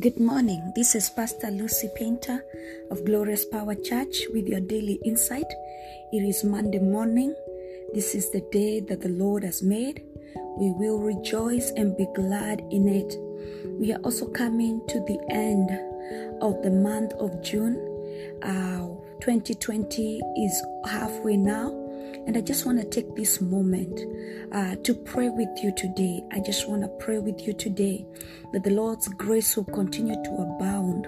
Good morning. This is Pastor Lucy Painter of Glorious Power Church with your daily insight. It is Monday morning. This is the day that the Lord has made. We will rejoice and be glad in it. We are also coming to the end of the month of June. Uh, 2020 is halfway now. And I just want to take this moment uh, to pray with you today. I just want to pray with you today that the Lord's grace will continue to abound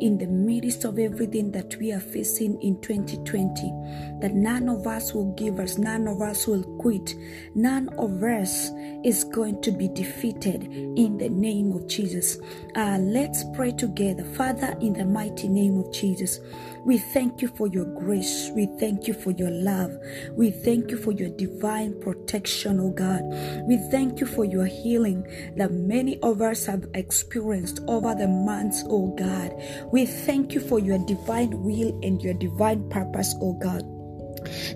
in the midst of everything that we are facing in 2020. That none of us will give us, none of us will quit, none of us is going to be defeated in the name of Jesus. Uh, let's pray together. Father, in the mighty name of Jesus, we thank you for your grace. We thank you for your love. We thank you for your divine protection, oh God. We thank you for your healing that many of us have experienced over the months, oh God. We thank you for your divine will and your divine purpose, oh God.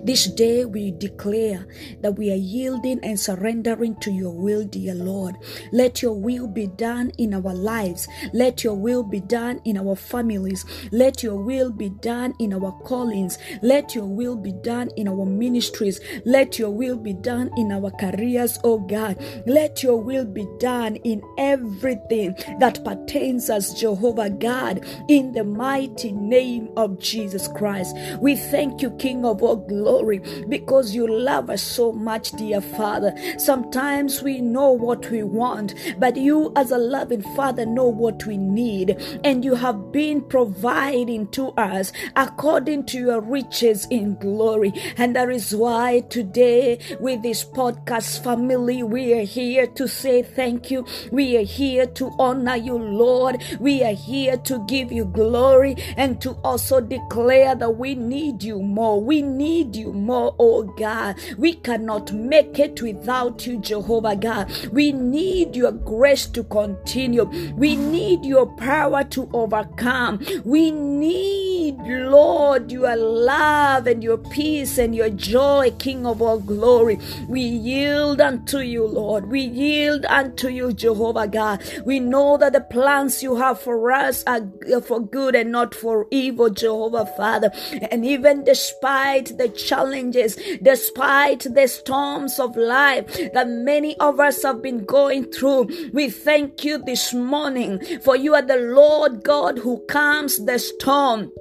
This day we declare that we are yielding and surrendering to your will, dear Lord. Let your will be done in our lives. Let your will be done in our families. Let your will be done in our callings. Let your will be done in our ministries. Let your will be done in our careers, oh God. Let your will be done in everything that pertains us, Jehovah God, in the mighty name of Jesus Christ. We thank you, King of all glory because you love us so much, dear Father. Sometimes we know what we want, but you, as a loving Father, know what we need, and you have been providing to us according to your riches in glory. And that is why today, with this podcast family, we are here to say thank you. We are here to honor you, Lord. We are here to give you glory and to also declare that we need you more. We need you more, oh God. We cannot make it without you, Jehovah God. We need your grace to continue. We need your power to overcome. We need, Lord, your love and your peace and your joy, King of all glory. We yield unto you, Lord. We yield unto you, Jehovah God. We know that the plans you have for us are for good and not for evil, Jehovah Father. And even despite the challenges, despite the storms of life that many of us have been going through. We thank you this morning for you are the Lord God who calms the storm.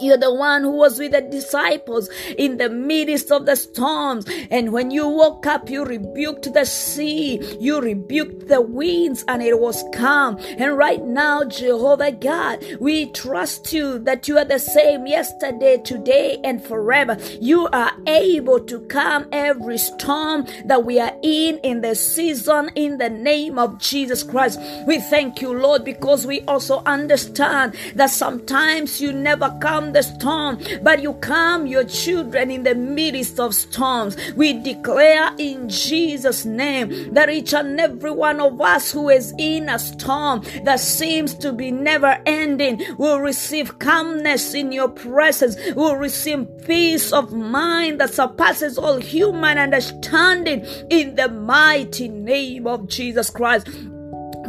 You're the one who was with the disciples in the midst of the storms. And when you woke up, you rebuked the sea, you rebuked the winds, and it was calm. And right now, Jehovah God, we trust you that you are the same yesterday, today, and forever. You are able to calm every storm that we are in in the season in the name of Jesus Christ. We thank you, Lord, because we also understand that sometimes you never come the storm, but you calm your children in the midst of storms. We declare in Jesus' name that each and every one of us who is in a storm that seems to be never ending will receive calmness in your presence, will receive peace of mind that surpasses all human understanding in the mighty name of Jesus Christ.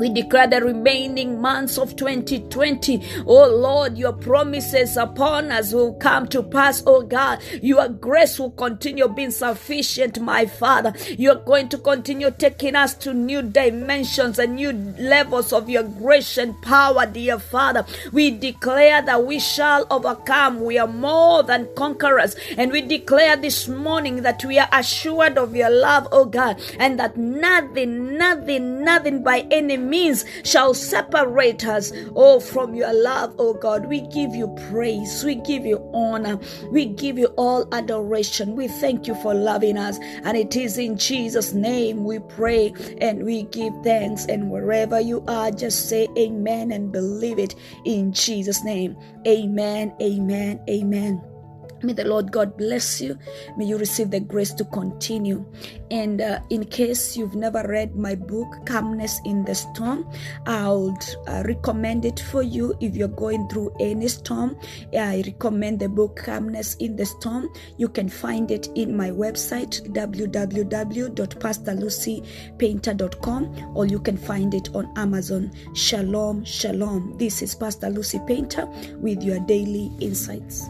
We declare the remaining months of 2020. Oh Lord, your promises upon us will come to pass, oh God. Your grace will continue being sufficient, my Father. You're going to continue taking us to new dimensions and new levels of your grace and power, dear Father. We declare that we shall overcome. We are more than conquerors. And we declare this morning that we are assured of your love, oh God, and that nothing, nothing, nothing by any means shall separate us, oh, from your love, oh God. We give you praise, we give you honor, we give you all adoration. We thank you for loving us, and it is in Jesus' name we pray and we give thanks. And wherever you are, just say amen and believe it in Jesus' name. Amen, amen, amen. May the Lord God bless you. May you receive the grace to continue. And uh, in case you've never read my book, Calmness in the Storm, I would uh, recommend it for you if you're going through any storm. I recommend the book Calmness in the Storm. You can find it in my website, www.pastorlucypainter.com, or you can find it on Amazon. Shalom, shalom. This is Pastor Lucy Painter with your daily insights.